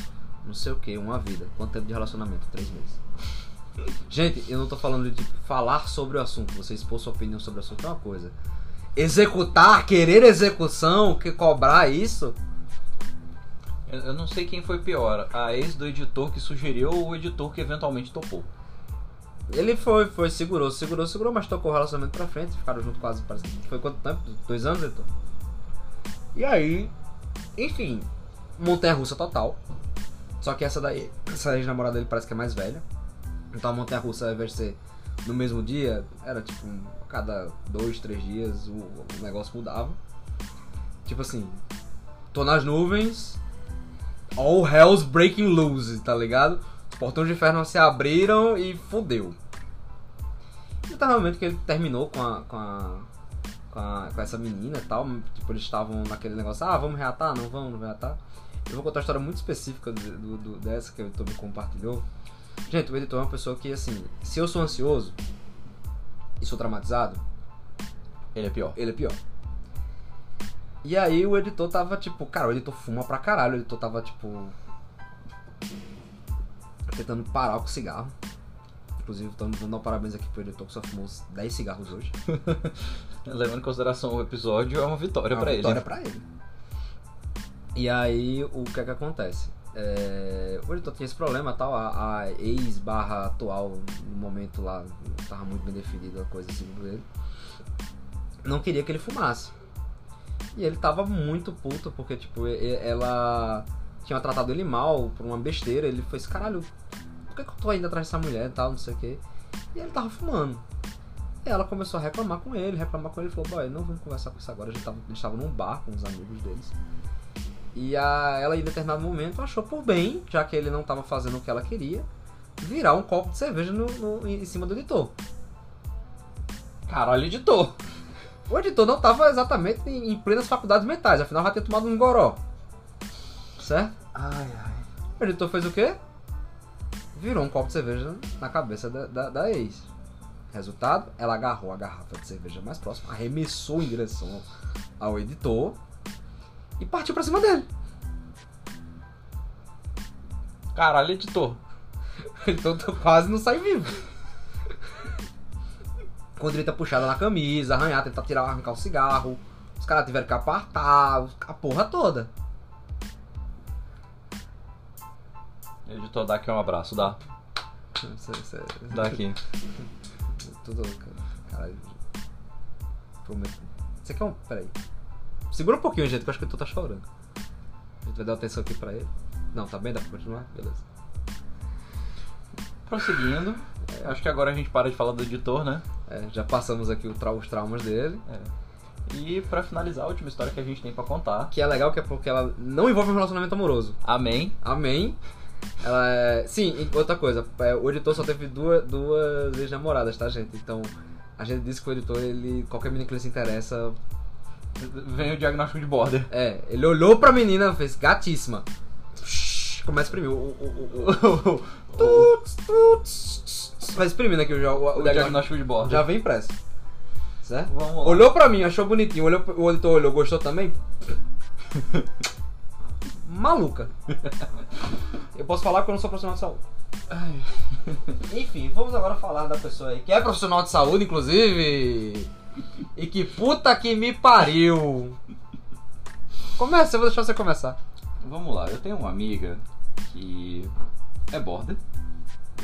não sei o que, uma vida. Quanto tempo de relacionamento? Três meses. Gente, eu não tô falando de falar sobre o assunto, você expor sua opinião sobre o assunto é uma coisa. Executar, querer execução, que cobrar isso, Eu, não sei quem foi pior, a ex do editor que sugeriu ou o editor que eventualmente topou. ele foi, foi, segurou, segurou, segurou, mas tocou o relacionamento pra frente, ficaram juntos quase, parece que foi quanto tempo? Dois anos, Heitor? E aí, enfim, montanha russa total. Só que essa daí, essa ex-namorada dele parece que é mais velha. Então a montanha russa, ao invés de ser no mesmo dia, era tipo cada dois, três dias o, o negócio mudava. Tipo assim, tô nas nuvens, all hell's breaking loose, tá ligado? Portões de inferno se abriram e. E o momento que ele terminou com a, com a, com a- com essa menina e tal, tipo, eles estavam naquele negócio, ah, vamos reatar? Não vamos, não reatar. Eu vou contar uma história muito específica do, do- dessa que o editor compartilhou. Gente, o editor é uma pessoa que, assim, se eu sou ansioso e sou traumatizado, Ele é pior. ele é pior. E aí o editor tava tipo, cara, o editor fuma pra caralho, o editor tava tipo. tentando parar com o cigarro. Inclusive, estamos dando parabéns aqui pro editor que só fumou uns 10 cigarros hoje. Levando em consideração o episódio, é uma vitória É uma pra vitória ele. pra ele. E aí, o que é que acontece? É, o editor tinha esse problema tal, a, a ex barra atual, no momento lá, tava muito bem definida a coisa assim por ele. Não queria que ele fumasse. E ele tava muito puto, porque, tipo, ela tinha tratado ele mal por uma besteira. Ele foi esse caralho, por que, que eu tô ainda atrás dessa mulher e tal, não sei o quê. E ele tava fumando. E ela começou a reclamar com ele, reclamar com ele, falou, boy, não vamos conversar com isso agora, a gente tava, eles estavam num bar com os amigos deles. E a, ela, em determinado momento, achou por bem, já que ele não tava fazendo o que ela queria, virar um copo de cerveja no, no- em cima do editor. Caralho, editor. O editor não tava exatamente em, em plenas faculdades mentais, afinal já tinha tomado um goró. Certo? Ai, ai. O editor fez o quê? Virou um copo de cerveja na cabeça da, da, da ex. Resultado, ela agarrou a garrafa de cerveja mais próxima, arremessou em direção ao editor e partiu pra cima dele. Caralho, editor. Então tu quase não sai vivo. Com direita puxada na camisa, arranhar, tentar tirar, arrancar o cigarro. Os caras tiveram que apartar, a porra toda. Editor, dá aqui um abraço, dá. Dá aqui. Tudo. Caralho. Prometo. Você quer um. Peraí. Segura um pouquinho, gente, que eu acho que tu tá chorando. A gente vai dar atenção aqui pra ele. Não, tá bem? Dá pra continuar? Beleza. Prosseguindo. é, Acho que agora a gente para de falar do editor, né? É, já passamos aqui os traumas dele. É. E pra finalizar, a última história que a gente tem pra contar. Que é legal, que é porque ela não envolve um relacionamento amoroso. Amém. Amém. Ela é. Sim, outra coisa, é, o editor só teve duas, duas ex-namoradas, tá, gente? Então, a gente disse que o editor, ele. Qualquer menina que ele se interessa. Vem o diagnóstico de border. É, ele olhou pra menina e fez gatíssima. Começa a exprimir. O, o, o, o, tuts, tuts, tuts. Vai exprimindo aqui o, o, o, O diagnóstico. de border. Já vem impresso. Certo? Olhou pra mim, achou bonitinho. Olhou, o editor olhou, gostou também? Maluca. Eu posso falar que eu não sou profissional de saúde. Ai. Enfim, vamos agora falar da pessoa aí que é profissional de saúde, inclusive. E que puta que me pariu. Começa, eu vou deixar você começar. Vamos lá, eu tenho uma amiga que é border,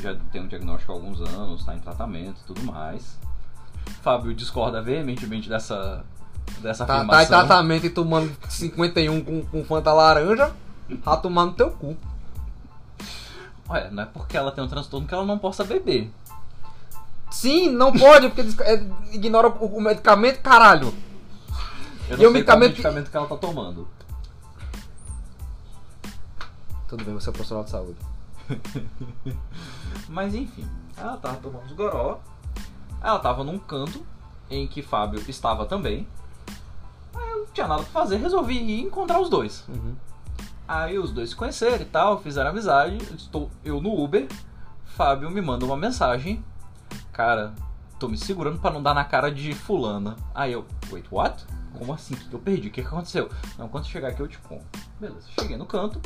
já tem um diagnóstico há alguns anos, está em tratamento e tudo mais. Fábio discorda veementemente dessa, dessa Tá, tá em afirmação. tratamento e tomando 51 com, com Fanta laranja. Tá tomando teu cu. Olha, não é porque ela tem um transtorno que ela não possa beber. Sim, não pode, porque é, ignora o, o medicamento, caralho. Eu E não o sei qual medicamento- medicamento que ela tá tomando. Tudo bem, você é profissional de saúde. Mas enfim, ela tava tomando os goró. Ela tava num canto em que Fábio estava também. Aí eu não tinha nada pra fazer, resolvi ir encontrar os dois. Uhum. Aí os dois se conheceram e tal, fizeram amizade. Estou eu no Uber. Fábio me manda uma mensagem. Cara, tô me segurando pra não dar na cara de fulana. Aí eu, wait, what? Como assim? O que eu perdi? O que que aconteceu? Não, quando chegar aqui eu te conto. Beleza, cheguei no canto.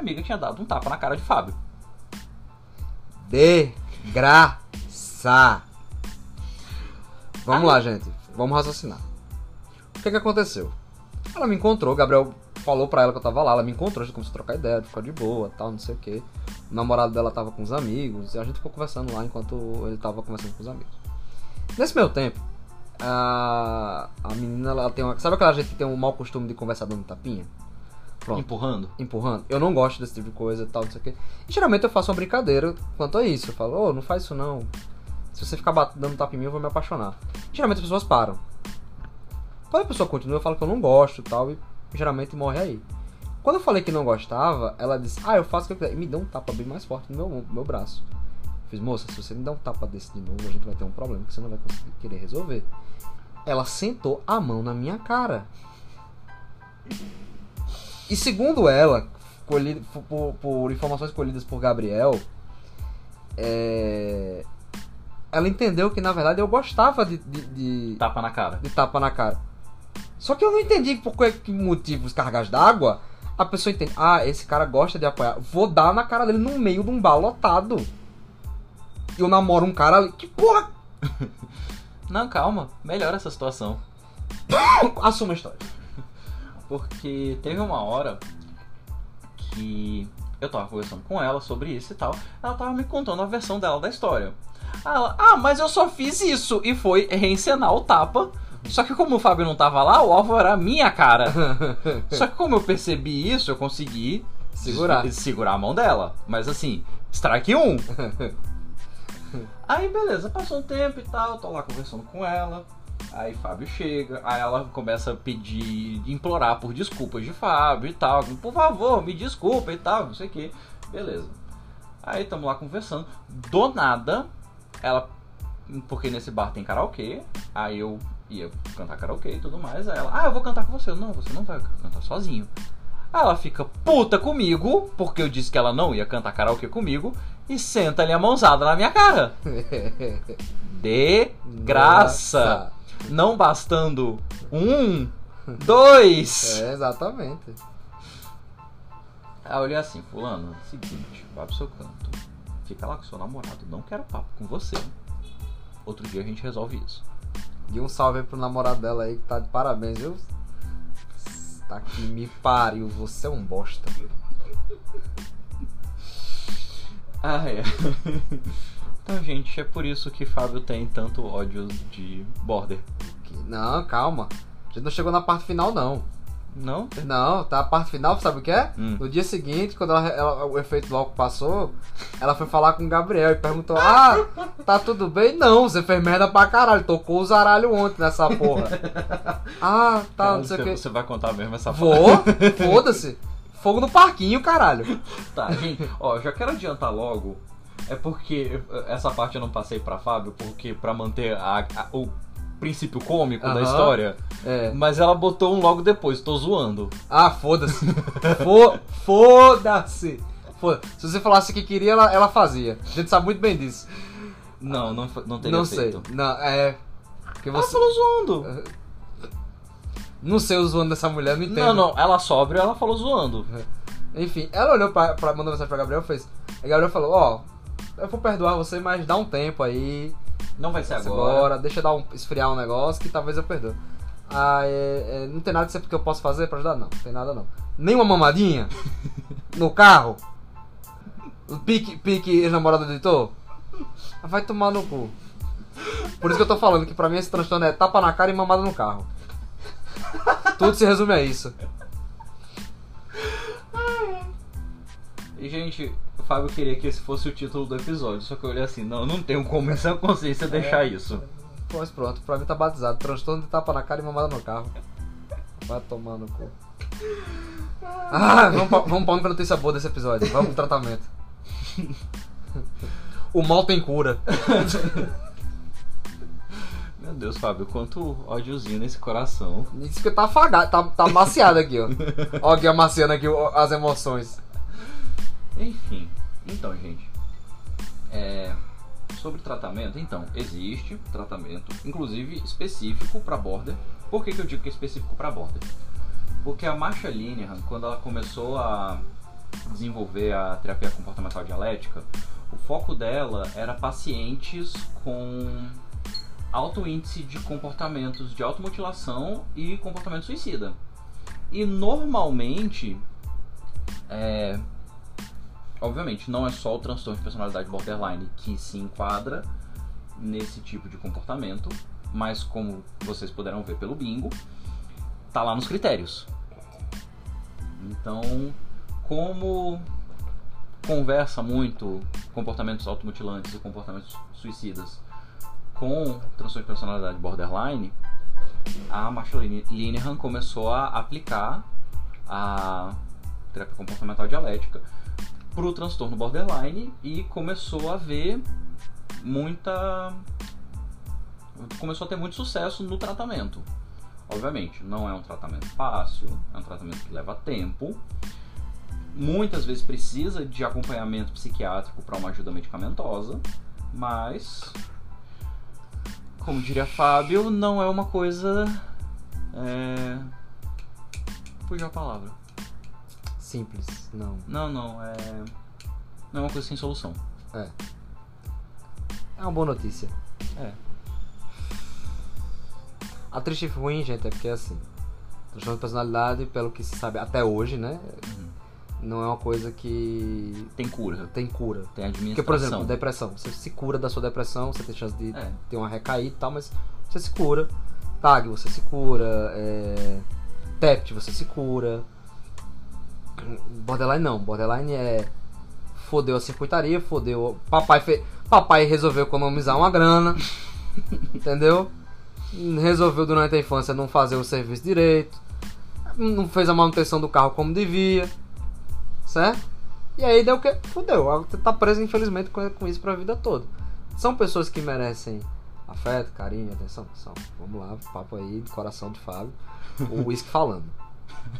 Minha amiga tinha dado um tapa na cara de Fábio. Desgraça. Vamos lá, gente. Vamos raciocinar. O que que aconteceu? Ela me encontrou, Gabriel falou pra ela que eu tava lá, ela me encontrou, a gente começou a trocar ideia, ficou de boa, tal, não sei o que. O namorado dela tava com os amigos, e a gente ficou conversando lá enquanto ele tava conversando com os amigos. Nesse meu tempo, a, a menina, ela tem uma... Sabe aquela gente que tem um mau costume de conversar dando tapinha? Pronto Empurrando. empurrando. Eu não gosto desse tipo de coisa e tal, não sei o quê. E geralmente eu faço uma brincadeira quanto a isso. Eu falo, ô, não faz isso não. Se você ficar dando tapa em mim, eu vou me apaixonar. Geralmente as pessoas param. Quando a pessoa continua, eu falo que eu não gosto e tal, e geralmente morre aí. Quando eu falei que não gostava, ela disse, ah, eu faço o que eu quiser. E me deu um tapa bem mais forte no meu, no meu braço. Eu fiz, moça, se você me der um tapa desse de novo, a gente vai ter um problema que você não vai conseguir querer resolver. Ela sentou a mão na minha cara. E segundo ela, colhi- por, por informações colhidas por Gabriel, é, ela entendeu que na verdade eu gostava de, de, de, Tapa na cara. de tapa na cara. Só que eu não entendi por que, que motivos cargas d'água a pessoa entende. Ah, esse cara gosta de apoiar. Vou dar na cara dele no meio de um bar lotado. Eu namoro um cara ali. Que porra! Não, calma. Melhora essa situação. Assuma a história. Porque teve uma hora que eu tava conversando com ela sobre isso e tal. Ela tava me contando a versão dela da história. Ela, ah, mas eu só fiz isso. E foi reencenar o tapa. Só que como o Fábio não tava lá, o alvo era a minha cara. Só que como eu percebi isso, eu consegui Segurar. segurar a mão dela. Mas assim, strike 1. Aí beleza, passou um tempo e tal, tô lá conversando com ela. Aí Fábio chega, aí ela começa a pedir, implorar por desculpas de Fábio e tal. Por favor, me desculpa e tal, não sei o que. Beleza. Aí tamo lá conversando. Do nada, ela. Porque nesse bar tem karaokê. Aí eu ia cantar karaokê e tudo mais. Aí ela, ah, eu vou cantar com você. Eu, não, você não vai cantar sozinho. Aí ela fica puta comigo, porque eu disse que ela não ia cantar karaokê comigo, e senta ali a mãozada na minha cara. De graça. Não bastando um, dois. É, exatamente. Aí eu olhei assim, fulano, seguinte, vai pro seu canto. Fica lá com seu namorado, não quero papo com você. Outro dia a gente resolve isso. E um salve aí pro namorado dela aí que tá de parabéns, viu? Tá que me pariu, você é um bosta. Ah, é. então, gente, é por isso que Fábio tem tanto ódio de Border. Não, calma. A gente não chegou na parte final, não. Não? Não, tá a parte final, sabe o que é? Hum. No dia seguinte, quando ela- ela- o efeito álcool passou, ela foi falar com o Gabriel e perguntou: Ah, tá tudo bem? Não, você fez merda pra caralho, tocou os aralhos ontem nessa porra. Ah, tá, Cara, não sei o que. você vai contar mesmo essa Vou, foda-se. Fogo no parquinho, caralho. Tá, gente, ó, já quero adiantar logo. É porque essa parte eu não passei pra Fábio, porque pra manter a- a- o princípio cômico da história. É. Mas ela botou um logo depois, tô zoando. Ah, foda-se. Fo- Foda-se. Foda Se você falasse que queria, ela, ela fazia. A gente sabe muito bem disso. Não, não, não teria Não sei. feito. Não, é. Porque Ela você. falou zoando. Não sei o zoando dessa mulher, não entendo. Não, não, ela sóbria, ela falou zoando. Enfim, ela olhou pra, pra mandou mensagem pra Gabriel e fez. Aí Gabriel falou, ó, eu vou perdoar você, mas dá um tempo aí. Não vai ser agora, agora. deixa eu dar um, esfriar um negócio que talvez eu perdoe. Ah, é, é, não tem nada que eu possa fazer pra ajudar? Não, não tem nada não. Nem uma mamadinha? no carro? Pique, pique ex-namorado do editor? Vai tomar no cu. Por isso que eu tô falando que pra mim esse transtorno é tapa na cara e mamada no carro. Tudo se resume a isso. E, gente, Fábio queria que esse fosse o título do episódio, só que eu olhei assim, não, não tenho como em sã consciência deixar isso. Pois pronto, pra mim tá batizado. Transtorno de tapa na cara e mamada no carro. Vai tomar no cu. Ah, vamos, pra- vamos pra notícia boa desse episódio. Vamos pro tratamento. O mal tem cura. Meu Deus, Fábio, quanto ódiozinho nesse coração. Isso que tá afagado, tá, tá amaciado aqui, ó. Ó, aqui amaciando aqui ó, as emoções. Enfim, então, gente. É, sobre tratamento, então, existe tratamento, inclusive específico para border. Por que, que eu digo que é específico para border? Porque a Marsha Linehan, quando ela começou a desenvolver a terapia comportamental dialética, o foco dela era pacientes com alto índice de comportamentos de automutilação e comportamento suicida. E normalmente, é, obviamente, não é só o transtorno de personalidade borderline que se enquadra nesse tipo de comportamento, mas como vocês puderam ver pelo bingo, tá lá nos critérios. Então, como conversa muito comportamentos automutilantes e comportamentos suicidas com transtorno de personalidade borderline, a Marshall Linehan começou a aplicar a terapia comportamental dialética para o transtorno borderline e começou a ver muita começou a ter muito sucesso no tratamento. Obviamente, não é um tratamento fácil, é um tratamento que leva tempo. Muitas vezes precisa de acompanhamento psiquiátrico para uma ajuda medicamentosa, mas como diria Fábio, não é uma coisa é... Fugiu a palavra. Simples, não. Não, não, é. Não é uma coisa sem solução. É. É uma boa notícia. É. A triste e ruim, gente, é porque assim. Transtorno de personalidade, pelo que se sabe até hoje, né? Não é uma coisa que Tem cura, tem cura. tem administração. Porque, por exemplo, depressão. Você se cura da sua depressão, você tem chance de É. ter uma recaída e tal, mas você se cura. TAG, você se cura. É... TEPT, você se cura. Borderline não. Borderline é. Fodeu a circuitaria, fodeu. Papai, fe... Papai resolveu economizar uma grana. entendeu? Resolveu durante a infância não fazer o serviço direito. Não fez a manutenção do carro como devia. Certo? E aí deu o que? Fudeu. Tá preso, infelizmente, com, isso pra vida toda. São pessoas que merecem afeto, carinho, atenção. São. Vamos lá, papo aí, coração de Fábio. O uísque falando.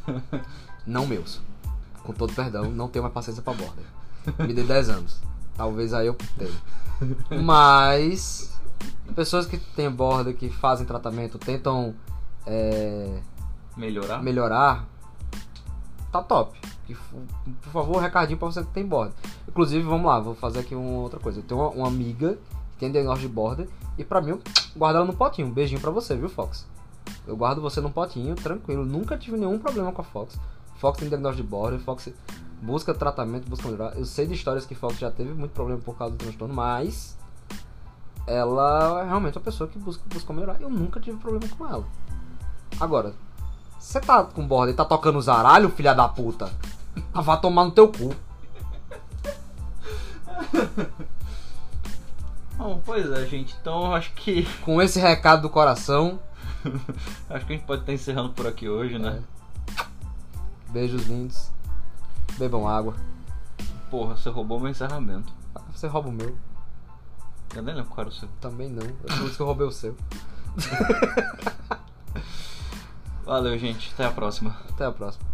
Não meus. Com todo perdão, não tenho mais paciência pra borda. Me dei 10 anos. Talvez aí eu tenha. Mas. Pessoas que têm borda, que fazem tratamento, tentam é, Melhorar? melhorar, tá top. Por favor, recadinho pra você que tem border. Inclusive, vamos lá, vou fazer aqui uma outra coisa. Eu tenho uma, uma amiga que tem diagnóstico de border e pra mim eu guardo ela no potinho. Um beijinho pra você, viu, Fox? Eu guardo você num potinho, tranquilo. Nunca tive nenhum problema com a Fox. Fox tem diagnóstico de border, Fox busca tratamento, busca melhorar. Eu sei de histórias que Fox já teve muito problema por causa do transtorno, mas ela é realmente uma pessoa que busca, busca melhorar. Eu nunca tive problema com ela. Agora, você tá com borda e tá tocando zaralho, filha da puta? Ah, vá tomar no teu cu. Bom, pois é, gente. Então eu acho que. Com esse recado do coração, acho que a gente pode estar encerrando por aqui hoje, né? Beijos lindos. Bebam água. Porra, você roubou meu encerramento. Ah, Você rouba o meu. Eu nem lembro qual era o seu. Também não. É por isso que eu roubei o seu. Valeu, gente. Até a próxima. Até a próxima.